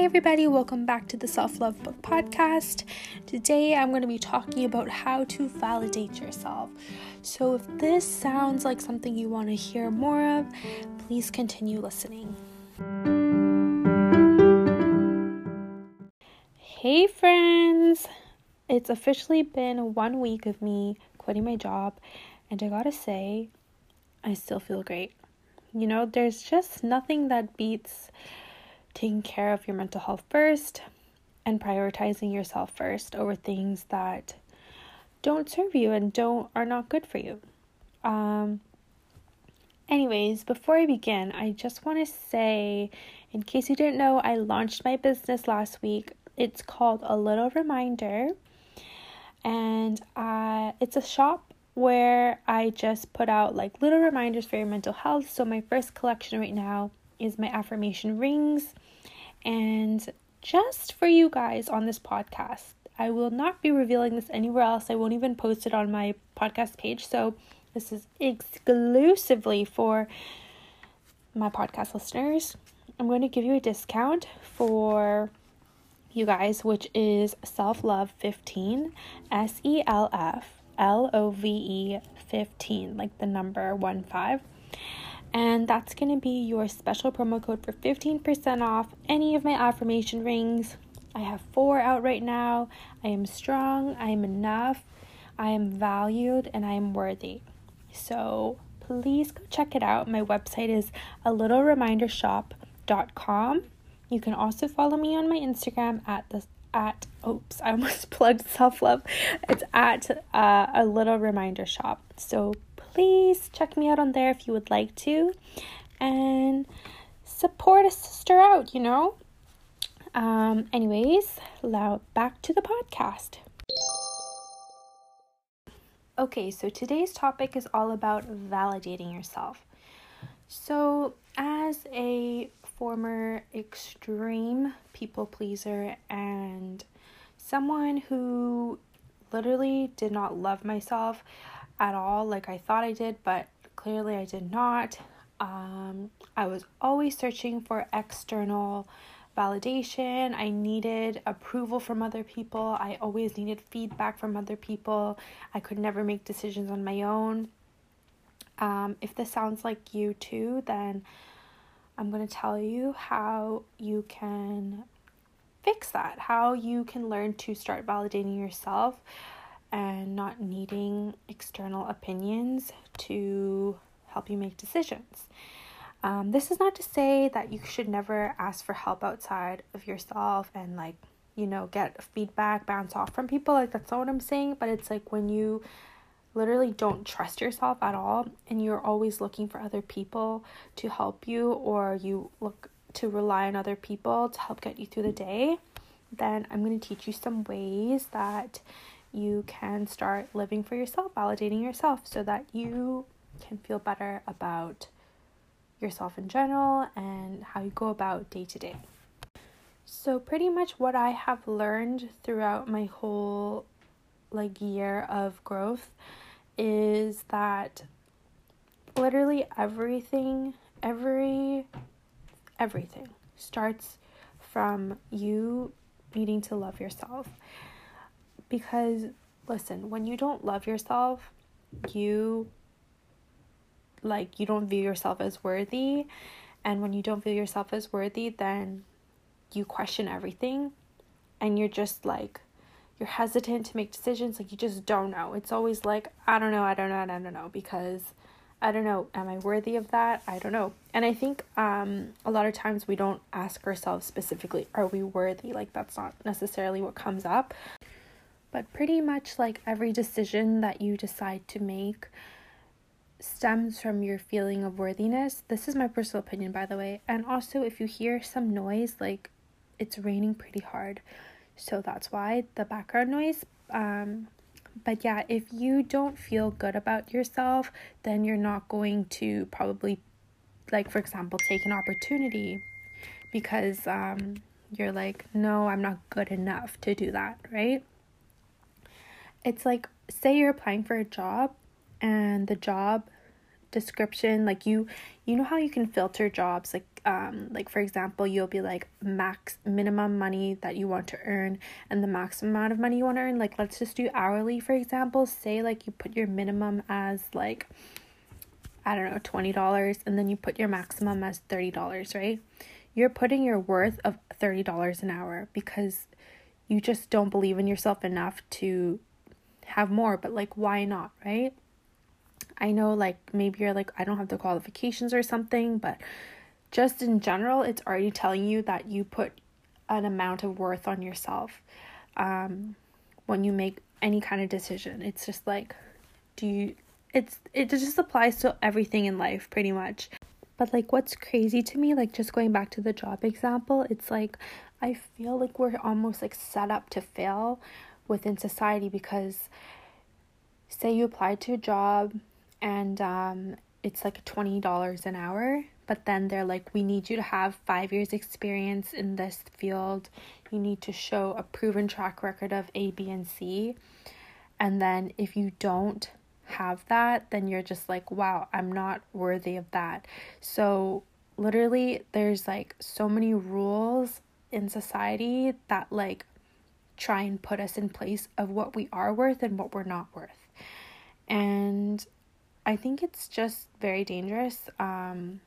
Hey, everybody, welcome back to the Self Love Book Podcast. Today I'm going to be talking about how to validate yourself. So, if this sounds like something you want to hear more of, please continue listening. Hey, friends! It's officially been one week of me quitting my job, and I gotta say, I still feel great. You know, there's just nothing that beats taking care of your mental health first and prioritizing yourself first over things that don't serve you and don't are not good for you. Um anyways, before I begin, I just want to say in case you didn't know, I launched my business last week. It's called A Little Reminder. And uh it's a shop where I just put out like little reminders for your mental health. So my first collection right now is my affirmation rings. And just for you guys on this podcast, I will not be revealing this anywhere else. I won't even post it on my podcast page. So this is exclusively for my podcast listeners. I'm going to give you a discount for you guys, which is Self Love 15, S E L F L O V E 15, like the number 1 5 and that's going to be your special promo code for 15% off any of my affirmation rings. I have four out right now. I am strong, I am enough, I am valued, and I am worthy. So please go check it out. My website is a little reminder shop.com. You can also follow me on my Instagram at the at oops I almost plugged self love. It's at uh, a little reminder shop. So please check me out on there if you would like to and support a sister out, you know? Um, anyways, now back to the podcast. Okay, so today's topic is all about validating yourself. So, as a former extreme people pleaser and someone who literally did not love myself, at all like I thought I did, but clearly I did not. Um, I was always searching for external validation. I needed approval from other people. I always needed feedback from other people. I could never make decisions on my own. Um, if this sounds like you too, then I'm going to tell you how you can fix that, how you can learn to start validating yourself and not needing external opinions to help you make decisions. Um, this is not to say that you should never ask for help outside of yourself and like you know get feedback bounce off from people like that's not what i'm saying but it's like when you literally don't trust yourself at all and you're always looking for other people to help you or you look to rely on other people to help get you through the day then i'm going to teach you some ways that you can start living for yourself, validating yourself so that you can feel better about yourself in general and how you go about day to day. So pretty much what I have learned throughout my whole like year of growth is that literally everything every everything starts from you needing to love yourself because listen, when you don't love yourself, you like you don't view yourself as worthy, and when you don't view yourself as worthy, then you question everything and you're just like you're hesitant to make decisions like you just don't know. It's always like I don't know, I don't know, I don't know because I don't know, am I worthy of that? I don't know. And I think um a lot of times we don't ask ourselves specifically are we worthy? Like that's not necessarily what comes up. But pretty much like every decision that you decide to make stems from your feeling of worthiness. This is my personal opinion, by the way. And also, if you hear some noise, like it's raining pretty hard. So that's why the background noise. Um, but yeah, if you don't feel good about yourself, then you're not going to probably, like, for example, take an opportunity because um, you're like, no, I'm not good enough to do that, right? It's like say you're applying for a job and the job description like you you know how you can filter jobs like um like for example you'll be like max minimum money that you want to earn and the maximum amount of money you want to earn. Like let's just do hourly for example. Say like you put your minimum as like I don't know $20 and then you put your maximum as $30 right? You're putting your worth of $30 an hour because you just don't believe in yourself enough to have more but like why not right I know like maybe you're like I don't have the qualifications or something, but just in general, it's already telling you that you put an amount of worth on yourself. Um when you make any kind of decision. It's just like do you it's it just applies to everything in life pretty much. But like what's crazy to me, like just going back to the job example, it's like I feel like we're almost like set up to fail within society because say you apply to a job and um, it's like $20 an hour but then they're like we need you to have five years experience in this field. You need to show a proven track record of a b and c. And then if you don't have that then you're just like wow i'm not worthy of that. So literally there's like so many rules in society that like try and put us in place of what we are worth and what we're not worth and I think it's just very dangerous um,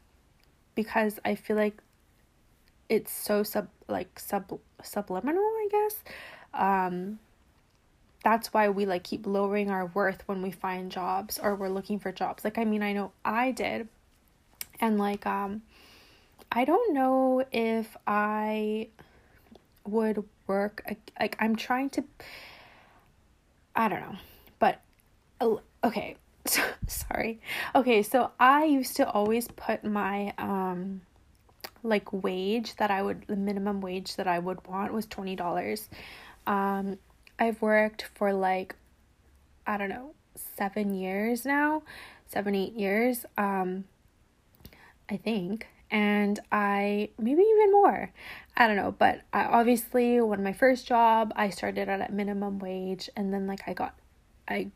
because I feel like it's so sub like sub subliminal, I guess. Um, that's why we like keep lowering our worth when we find jobs or we're looking for jobs. Like I mean, I know I did. And like um I don't know if I would work like I'm trying to I don't know. But okay, so, sorry. Okay, so I used to always put my um like wage that I would the minimum wage that I would want was twenty dollars. Um I've worked for like I don't know, seven years now, seven, eight years, um, I think. And I maybe even more. I don't know, but I obviously when my first job I started out at minimum wage and then like I got I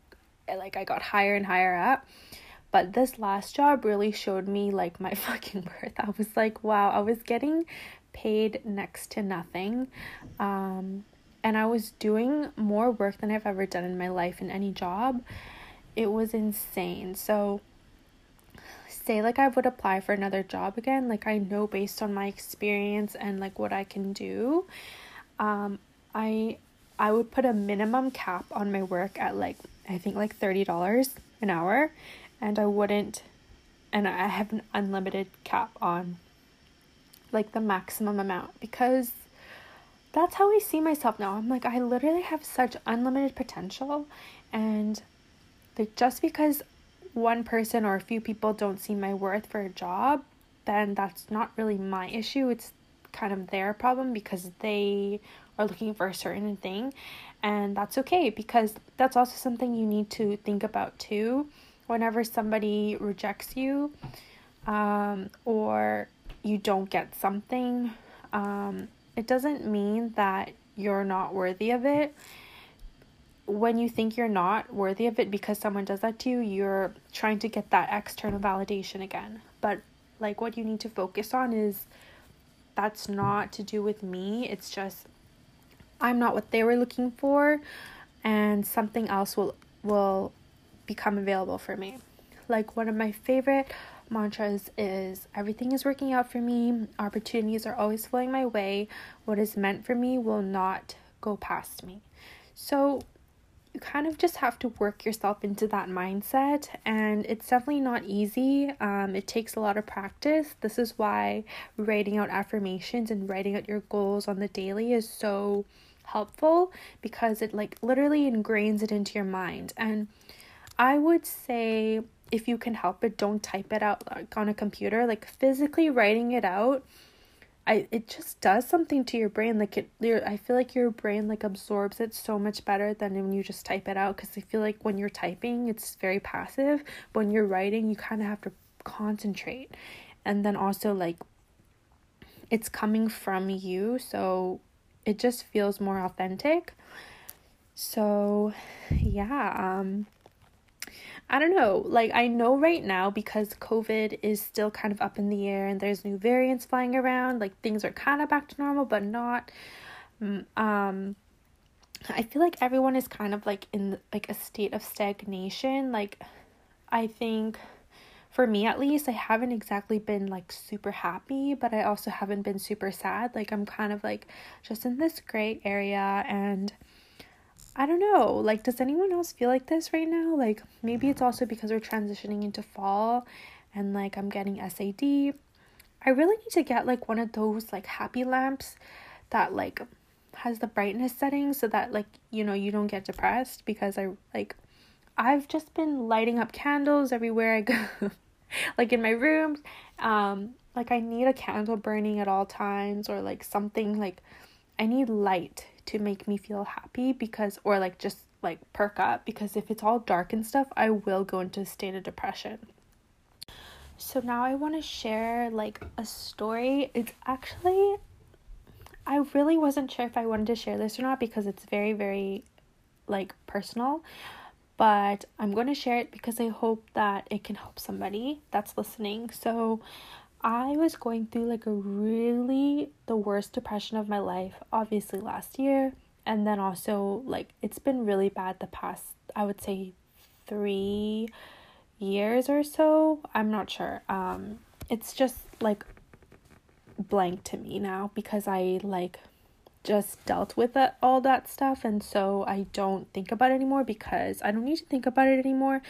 like I got higher and higher up. But this last job really showed me like my fucking worth. I was like, wow, I was getting paid next to nothing. Um and I was doing more work than I've ever done in my life in any job. It was insane. So say like I would apply for another job again, like I know based on my experience and like what I can do, um I I would put a minimum cap on my work at like I think like $30 an hour. And I wouldn't and I have an unlimited cap on like the maximum amount because that's how I see myself now. I'm like I literally have such unlimited potential. And like just because one person or a few people don't see my worth for a job, then that's not really my issue. It's kind of their problem because they are looking for a certain thing and that's okay because that's also something you need to think about too whenever somebody rejects you um, or you don't get something um, it doesn't mean that you're not worthy of it when you think you're not worthy of it because someone does that to you you're trying to get that external validation again but like what you need to focus on is that's not to do with me it's just I'm not what they were looking for and something else will will become available for me. Like one of my favorite mantras is everything is working out for me, opportunities are always flowing my way, what is meant for me will not go past me. So you kind of just have to work yourself into that mindset and it's definitely not easy um, it takes a lot of practice this is why writing out affirmations and writing out your goals on the daily is so helpful because it like literally ingrains it into your mind. And I would say if you can help it, don't type it out like on a computer. Like physically writing it out, I it just does something to your brain. Like it, your I feel like your brain like absorbs it so much better than when you just type it out. Because I feel like when you're typing, it's very passive. But when you're writing, you kind of have to concentrate, and then also like it's coming from you, so it just feels more authentic. So, yeah, um I don't know. Like, I know right now because COVID is still kind of up in the air and there's new variants flying around, like, things are kind of back to normal, but not. Mm, um, I feel like everyone is kind of like in like a state of stagnation. Like, I think for me at least, I haven't exactly been like super happy, but I also haven't been super sad. Like, I'm kind of like just in this gray area and I don't know. Like, does anyone else feel like this right now? Like, maybe it's also because we're transitioning into fall and like I'm getting SAD. I really need to get like one of those like happy lamps that like has the brightness setting so that like you know you don't get depressed because I like I've just been lighting up candles everywhere I go. like in my room, um like I need a candle burning at all times or like something like I need light to make me feel happy because or like just like perk up because if it's all dark and stuff, I will go into a state of depression. So now I want to share like a story. It's actually I really wasn't sure if I wanted to share this or not because it's very very like personal, but I'm going to share it because I hope that it can help somebody that's listening. So I was going through like a really the worst depression of my life, obviously last year, and then also like it's been really bad the past I would say 3 years or so. I'm not sure. Um it's just like blank to me now because I like just dealt with it, all that stuff and so I don't think about it anymore because I don't need to think about it anymore.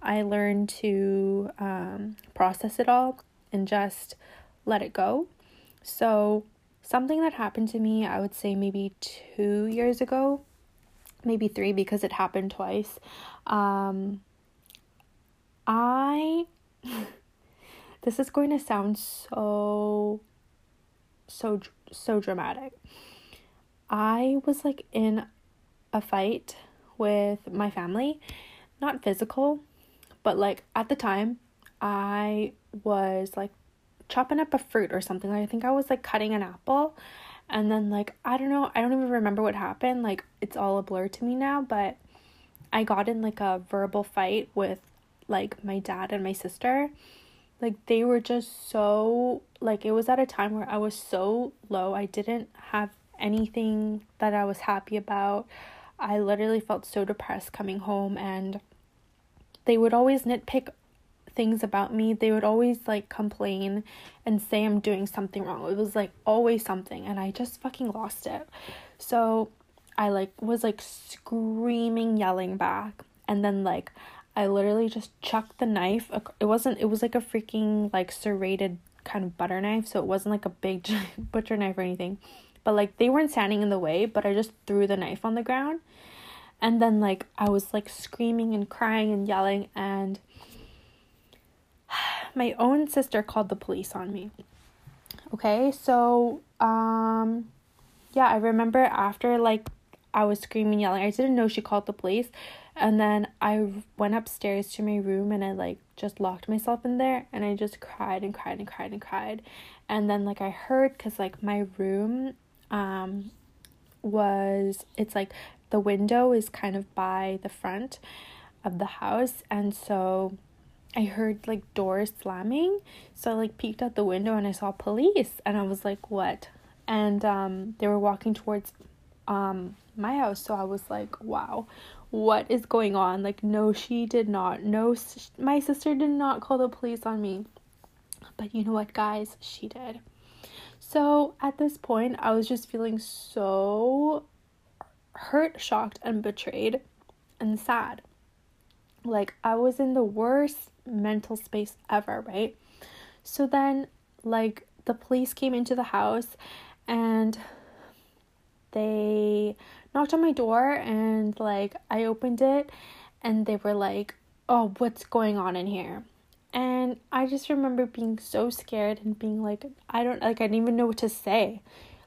I learned to um, process it all and just let it go. So, something that happened to me, I would say maybe two years ago, maybe three because it happened twice. Um, I, this is going to sound so, so, so dramatic. I was like in a fight with my family, not physical, but like at the time, I was like chopping up a fruit or something. I think I was like cutting an apple and then like I don't know, I don't even remember what happened. Like it's all a blur to me now, but I got in like a verbal fight with like my dad and my sister. Like they were just so like it was at a time where I was so low. I didn't have anything that I was happy about. I literally felt so depressed coming home and they would always nitpick things about me, they would always like complain and say I'm doing something wrong. It was like always something and I just fucking lost it. So I like was like screaming, yelling back and then like I literally just chucked the knife. It wasn't it was like a freaking like serrated kind of butter knife, so it wasn't like a big butcher knife or anything. But like they weren't standing in the way, but I just threw the knife on the ground. And then like I was like screaming and crying and yelling and my own sister called the police on me. Okay, so um yeah, I remember after like I was screaming yelling. I didn't know she called the police. And then I went upstairs to my room and I like just locked myself in there and I just cried and cried and cried and cried. And then like I heard cuz like my room um was it's like the window is kind of by the front of the house and so I heard like doors slamming. So I like peeked out the window and I saw police and I was like, "What?" And um they were walking towards um my house. So I was like, "Wow. What is going on?" Like no, she did not. No my sister did not call the police on me. But you know what, guys? She did. So at this point, I was just feeling so hurt, shocked, and betrayed and sad. Like I was in the worst mental space ever, right? So then, like, the police came into the house and they knocked on my door, and like, I opened it and they were like, Oh, what's going on in here? And I just remember being so scared and being like, I don't like, I didn't even know what to say.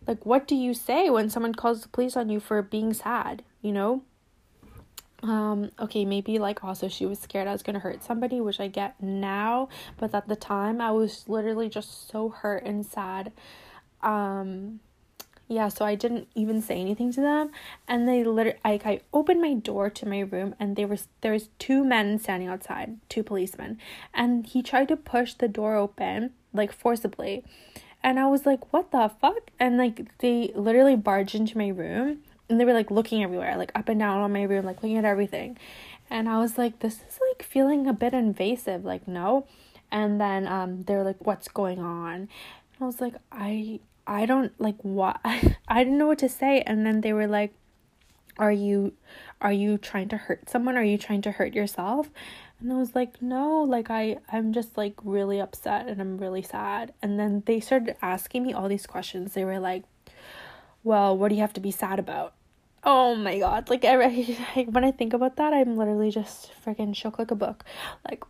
Like, what do you say when someone calls the police on you for being sad, you know? Um okay maybe like also she was scared i was gonna hurt somebody which i get now but at the time i was literally just so hurt and sad um yeah, so I didn't even say anything to them, and they literally like I opened my door to my room, and there was there was two men standing outside, two policemen, and he tried to push the door open like forcibly, and I was like, what the fuck? And like they literally barged into my room, and they were like looking everywhere, like up and down on my room, like looking at everything, and I was like, this is like feeling a bit invasive, like no, and then um they're like, what's going on? I was like, I I don't like what I didn't know what to say. And then they were like are you are you trying to hurt someone? Are you trying to hurt yourself? And I was like no like I I'm just like really upset and I'm really sad. And then they started asking me all these questions. They were like well what do you have to be sad about oh my god. Like every like, when I think about that I'm literally just freaking shook like a book. Like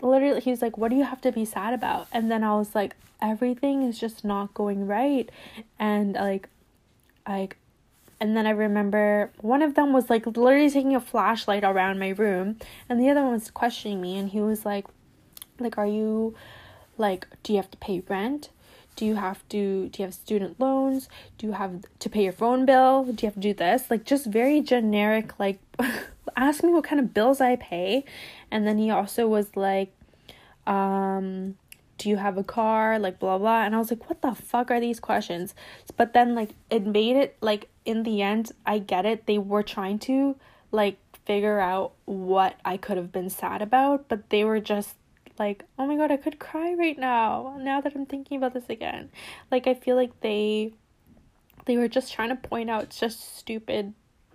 literally he's like what do you have to be sad about? And then i was like everything is just not going right. And like like and then i remember one of them was like literally taking a flashlight around my room and the other one was questioning me and he was like like are you like do you have to pay rent do you have to do you have student loans? Do you have to pay your phone bill? Do you have to do this? Like just very generic like ask me what kind of bills i pay. And then he also was like um do you have a car? Like blah blah and i was like what the fuck are these questions? But then like it made it like in the end i get it. They were trying to like figure out what i could have been sad about but they were just like oh my god i could cry right now now that i'm thinking about this again like i feel like they they were just trying to point out just stupid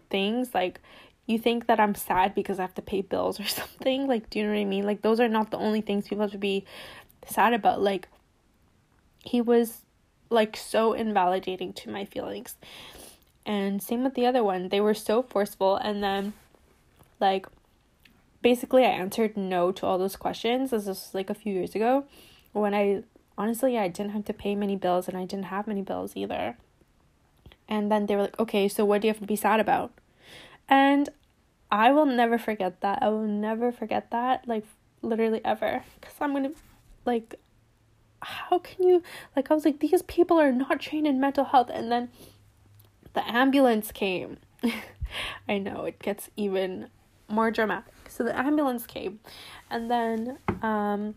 things like you think that I'm sad because I have to pay bills or something. Like, do you know what I mean? Like, those are not the only things people have to be sad about. Like, he was like so invalidating to my feelings. And same with the other one. They were so forceful. And then, like, basically, I answered no to all those questions. This was like a few years ago when I honestly, I didn't have to pay many bills and I didn't have many bills either. And then they were like, okay, so what do you have to be sad about? And I will never forget that. I will never forget that, like, literally ever. Because I'm gonna, like, how can you, like, I was like, these people are not trained in mental health. And then the ambulance came. I know, it gets even more dramatic. So the ambulance came. And then, um,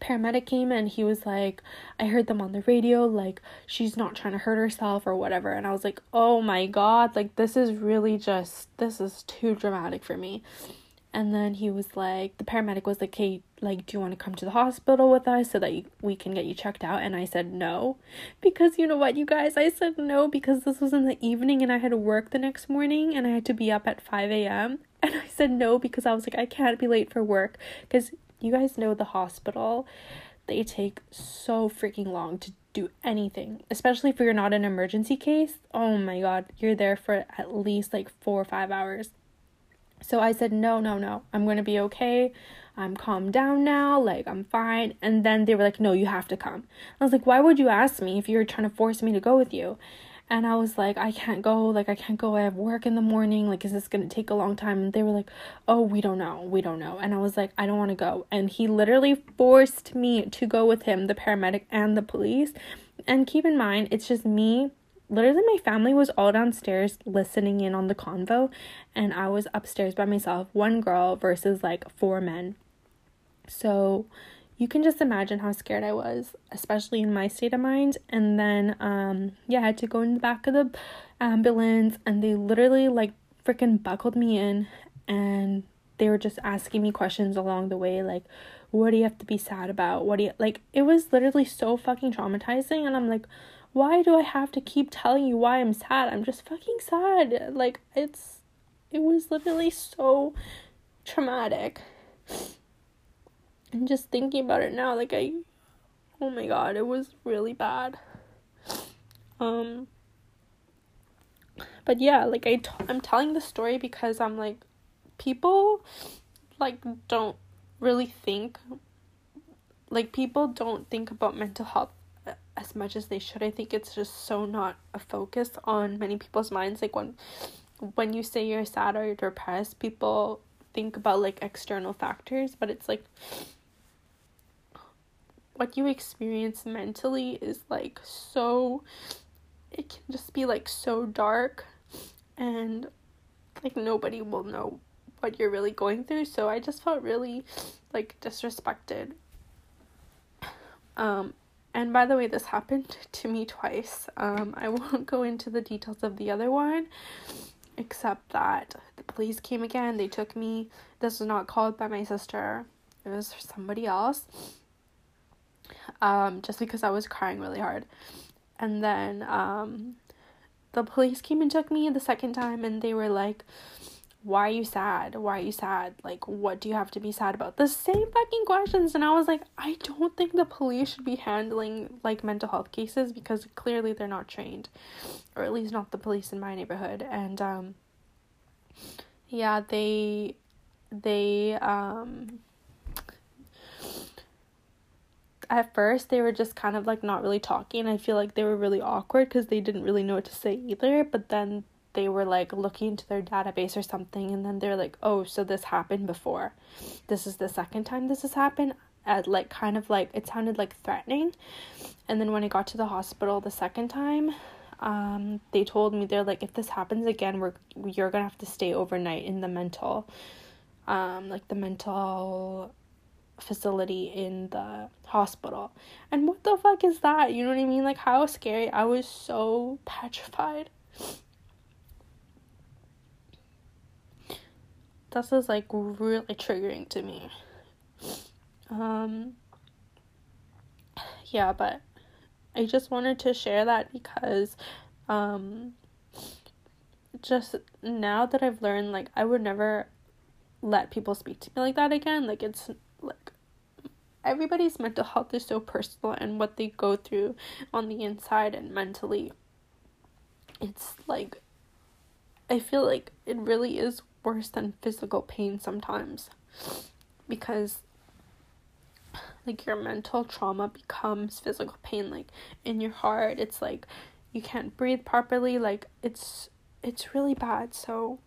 paramedic came and he was like, I heard them on the radio, like, she's not trying to hurt herself or whatever. And I was like, oh my god, like, this is really just, this is too dramatic for me. And then he was like, the paramedic was like, hey, like, do you want to come to the hospital with us so that you, we can get you checked out? And I said no. Because you know what, you guys, I said no because this was in the evening and I had to work the next morning and I had to be up at 5 a.m. And I said no because I was like, I can't be late for work because you guys know the hospital, they take so freaking long to do anything, especially if you're not an emergency case. Oh my god, you're there for at least like four or five hours. So I said, no, no, no, I'm gonna be okay. I'm calmed down now, like I'm fine. And then they were like, no, you have to come. I was like, why would you ask me if you're trying to force me to go with you? And I was like, I can't go, like, I can't go, I have work in the morning, like, is this gonna take a long time? And they were like, oh, we don't know, we don't know. And I was like, I don't wanna go. And he literally forced me to go with him, the paramedic and the police. And keep in mind, it's just me. Literally, my family was all downstairs listening in on the convo, and I was upstairs by myself, one girl versus like four men. So, you can just imagine how scared I was, especially in my state of mind. And then, um, yeah, I had to go in the back of the ambulance, and they literally like freaking buckled me in, and they were just asking me questions along the way, like, what do you have to be sad about? What do you like? It was literally so fucking traumatizing, and I'm like, why do I have to keep telling you why I'm sad? I'm just fucking sad. Like, it's, it was literally so traumatic and just thinking about it now like i oh my god it was really bad. Um but yeah like I t- i'm telling the story because i'm like people like don't really think like people don't think about mental health as much as they should. I think it's just so not a focus on many people's minds. Like when when you say you're sad or you're depressed people think about like external factors but it's like what you experience mentally is like so it can just be like so dark and like nobody will know what you're really going through. So I just felt really like disrespected. Um and by the way, this happened to me twice. Um I won't go into the details of the other one except that the police came again. They took me. This was not called by my sister. It was somebody else. Um just because I was crying really hard. And then um the police came and took me the second time and they were like why are you sad? Why are you sad? Like what do you have to be sad about? The same fucking questions and i was like i don't think the police should be handling like mental health cases because clearly they're not trained or at least not the police in my neighborhood. And um yeah they they um at first they were just kind of like not really talking. I feel like they were really awkward because they didn't really know what to say either. But then they were like looking into their database or something, and then they're like, "Oh, so this happened before. This is the second time this has happened." At like kind of like it sounded like threatening, and then when I got to the hospital the second time, um, they told me they're like, if this happens again, we're you're gonna have to stay overnight in the mental, um, like the mental facility in the hospital. And what the fuck is that? You know what I mean? Like how scary. I was so petrified. This is like really triggering to me. Um yeah, but I just wanted to share that because um just now that I've learned like I would never let people speak to me like that again. Like it's like everybody's mental health is so personal and what they go through on the inside and mentally it's like I feel like it really is worse than physical pain sometimes because like your mental trauma becomes physical pain like in your heart. It's like you can't breathe properly. Like it's it's really bad. So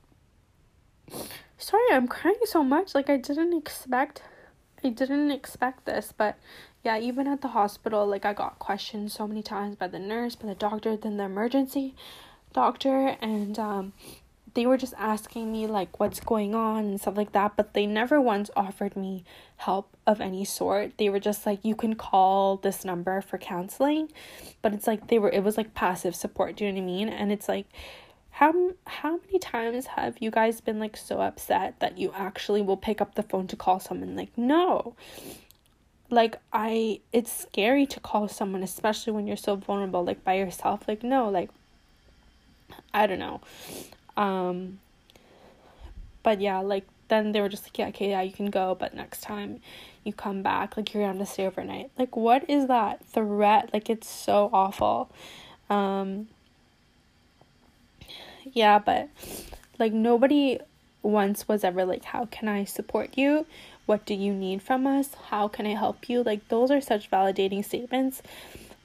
sorry i'm crying so much. Like i didn't expect I didn't expect this, but yeah, even at the hospital, like I got questioned so many times by the nurse, by the doctor, then the emergency doctor, and um, they were just asking me like what's going on and stuff like that, but they never once offered me help of any sort. They were just like, you can call this number for counseling, but it's like they were, it was like passive support. Do you know what I mean? And it's like, how how many times have you guys been like so upset that you actually will pick up the phone to call someone? Like no. Like i it's scary to call someone especially when you're so vulnerable like by yourself. Like no like i don't know. Um but yeah like then they were just like yeah okay yeah you can go but next time you come back like you're gonna have to stay overnight. Like what is that threat? Like it's so awful. Um yeah, but like nobody once was ever like, How can I support you? What do you need from us? How can I help you? Like, those are such validating statements,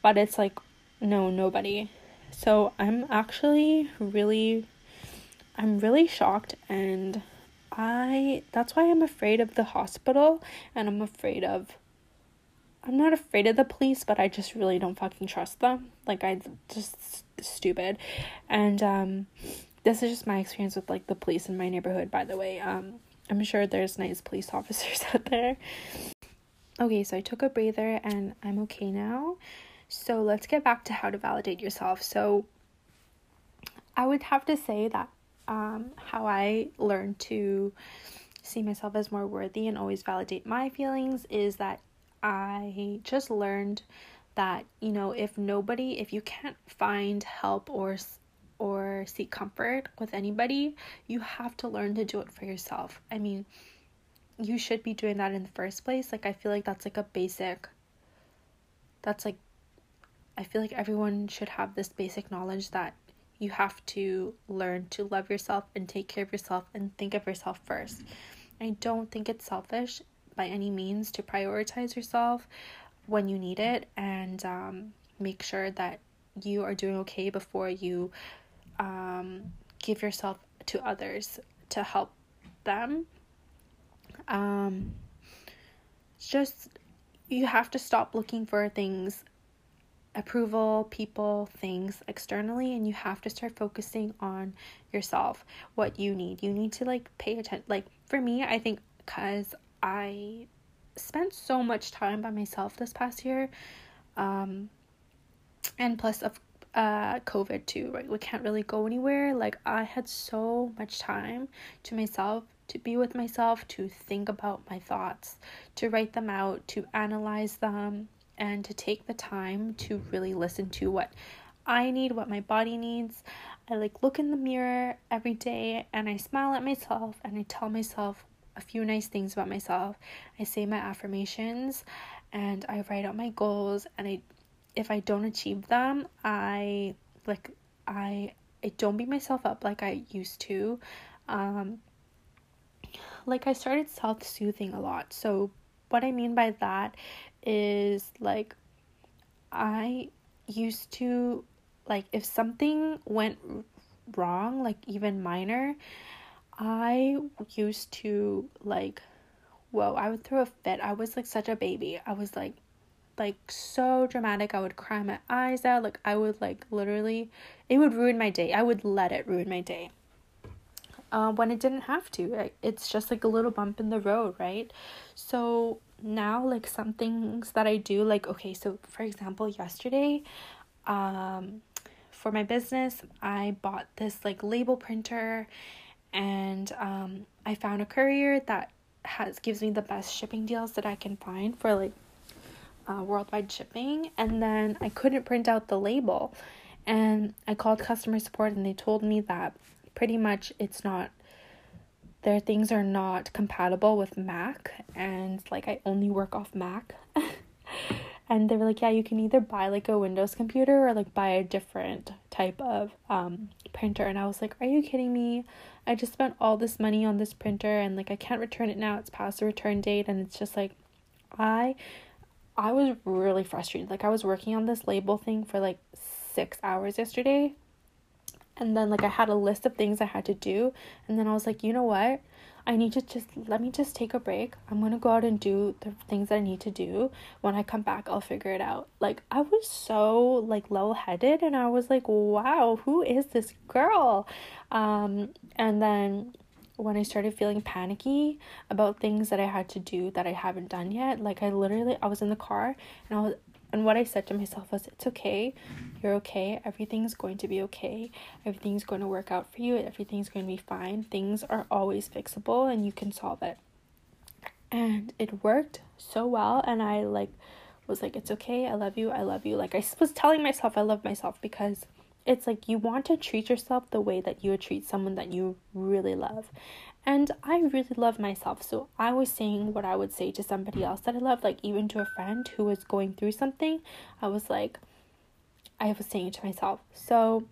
but it's like, no, nobody. So I'm actually really, I'm really shocked and I, that's why I'm afraid of the hospital and I'm afraid of I'm not afraid of the police, but I just really don't fucking trust them. Like I just stupid. And um this is just my experience with like the police in my neighborhood, by the way. Um I'm sure there's nice police officers out there. Okay, so I took a breather and I'm okay now. So let's get back to how to validate yourself. So I would have to say that um how I learned to see myself as more worthy and always validate my feelings is that I just learned that you know if nobody if you can't find help or or seek comfort with anybody you have to learn to do it for yourself. I mean you should be doing that in the first place. Like i feel like that's like a basic that's like i feel like everyone should have this basic knowledge that you have to learn to love yourself and take care of yourself and think of yourself first. I don't think it's selfish by any means to prioritize yourself when you need it and um, make sure that you are doing okay before you um, give yourself to others to help them. Um, just you have to stop looking for things approval, people, things externally, and you have to start focusing on yourself, what you need. You need to like pay attention. Like for me, I think because I spent so much time by myself this past year, um, and plus of uh COVID too, right? We can't really go anywhere. Like I had so much time to myself to be with myself, to think about my thoughts, to write them out, to analyze them, and to take the time to really listen to what I need, what my body needs. I like look in the mirror every day and I smile at myself and I tell myself a few nice things about myself. I say my affirmations and I write out my goals and I if I don't achieve them, I like I I don't beat myself up like I used to. Um like I started self-soothing a lot. So what I mean by that is like I used to like if something went wrong, like even minor, I used to like whoa, I would throw a fit. I was like such a baby. I was like like so dramatic. I would cry my eyes out. Like I would like literally it would ruin my day. I would let it ruin my day. Uh, when it didn't have to. It's just like a little bump in the road, right? So now like some things that I do like okay so for example yesterday um for my business I bought this like label printer and um I found a courier that has gives me the best shipping deals that I can find for like uh, worldwide shipping and then I couldn't print out the label and I called customer support and they told me that pretty much it's not their things are not compatible with Mac and like I only work off Mac. and they were like, yeah, you can either buy like a Windows computer or like buy a different type of um printer and I was like, are you kidding me? I just spent all this money on this printer and like I can't return it now. It's past the return date and it's just like I I was really frustrated. Like I was working on this label thing for like 6 hours yesterday and then like I had a list of things I had to do and then I was like, "You know what? I need to just let me just take a break. I'm to go out and do the things that I need to do. When I come back, I'll figure it out." Like I was so like level-headed and I was like, "Wow, who is this girl?" Um and then when I started feeling panicky about things that I had to do that I haven't done yet, like I literally I was in the car and I was and what I said to myself was, it's okay. You're okay. Everything's going to be okay. Everything's going to work out for you. Everything's going to be fine. Things are always fixable and you can solve it. And it worked so well. And I like was like, it's okay. I love you. I love you. Like I was telling myself I love myself because it's like you want to treat yourself the way that you would treat someone that you really love. And I really love myself. So I was saying what I would say to somebody else that I love, like even to a friend who was going through something. I was like, I was saying it to myself. So,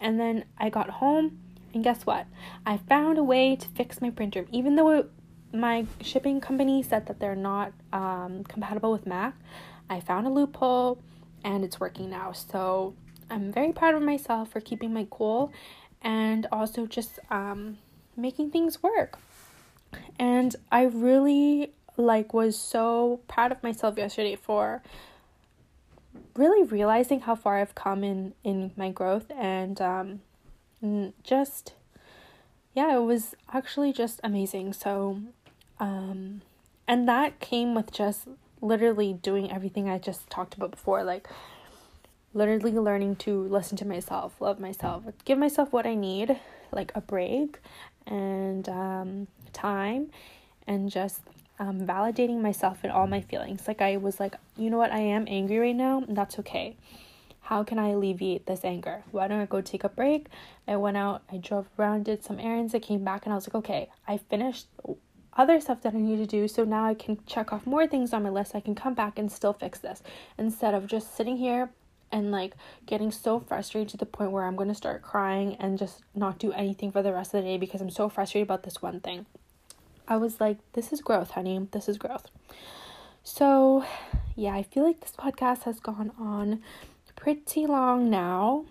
and then I got home, and guess what? I found a way to fix my printer. Even though it, my shipping company said that they're not um, compatible with Mac, I found a loophole and it's working now. So I'm very proud of myself for keeping my cool and also just um, making things work. And I really like was so proud of myself yesterday for really realizing how far I've come in in my growth and um just yeah, it was actually just amazing. So um and that came with just literally doing everything I just talked about before like literally learning to listen to myself, love myself, give myself what I need, like a break and um, time, and just um, validating myself and all my feelings. Like, I was like, you know what, I am angry right now, and that's okay. How can I alleviate this anger? Why don't I go take a break? I went out, I drove around, did some errands, I came back, and I was like, okay, I finished other stuff that I need to do. So now I can check off more things on my list. I can come back and still fix this instead of just sitting here and like getting so frustrated to the point where I'm going to start crying and just not do anything for the rest of the day because I'm so frustrated about this one thing. I was like, this is growth, honey. This is growth. So, yeah, I feel like this podcast has gone on pretty long now,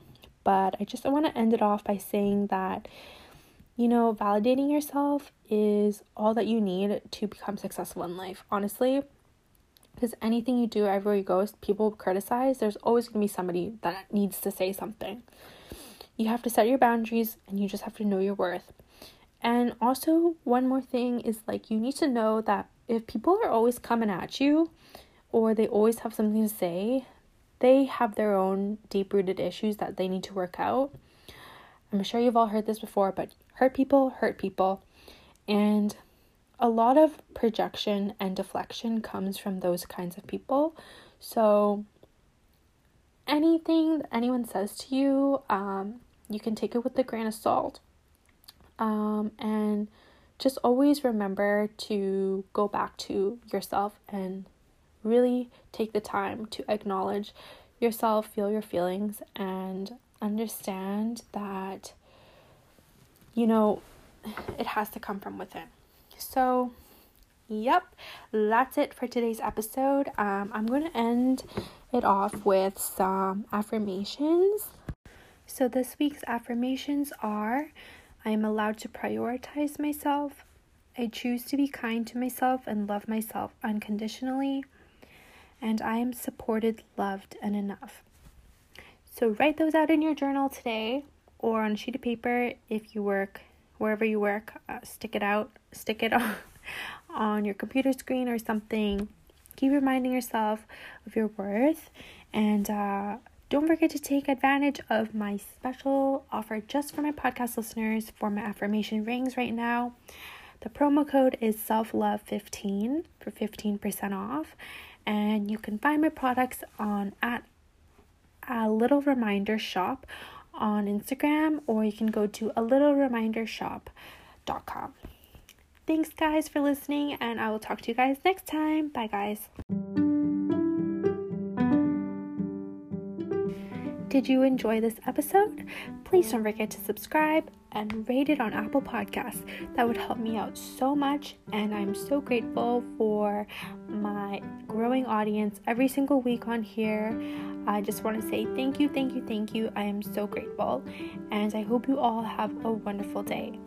but I just want to end it off by saying that you know, validating yourself is all that you need to become successful in life. Honestly, because anything you do everywhere you go, is people criticize. There's always going to be somebody that needs to say something. You have to set your boundaries and you just have to know your worth. And also, one more thing is like you need to know that if people are always coming at you or they always have something to say, they have their own deep rooted issues that they need to work out. I'm sure you've all heard this before, but hurt people hurt people. And a lot of projection and deflection comes from those kinds of people. So, anything anyone says to you, um, you can take it with a grain of salt. Um, and just always remember to go back to yourself and really take the time to acknowledge yourself, feel your feelings, and understand that, you know, it has to come from within. So, yep, that's it for today's episode. Um, I'm going to end it off with some affirmations. So, this week's affirmations are I am allowed to prioritize myself. I choose to be kind to myself and love myself unconditionally. And I am supported, loved, and enough. So, write those out in your journal today or on a sheet of paper if you work wherever you work, uh, stick it out, stick it on, on your computer screen or something. Keep reminding yourself of your worth and uh, don't forget to take advantage of my special offer just for my podcast listeners for my affirmation rings right now. The promo code is self-love15 for 15% off and you can find my products on at a little reminder shop on Instagram or you can go to a little reminder shop.com. Thanks, guys, for listening, and I will talk to you guys next time. Bye, guys. Did you enjoy this episode? Please don't forget to subscribe and rate it on Apple Podcasts. That would help me out so much, and I'm so grateful for my growing audience every single week on here. I just want to say thank you, thank you, thank you. I am so grateful, and I hope you all have a wonderful day.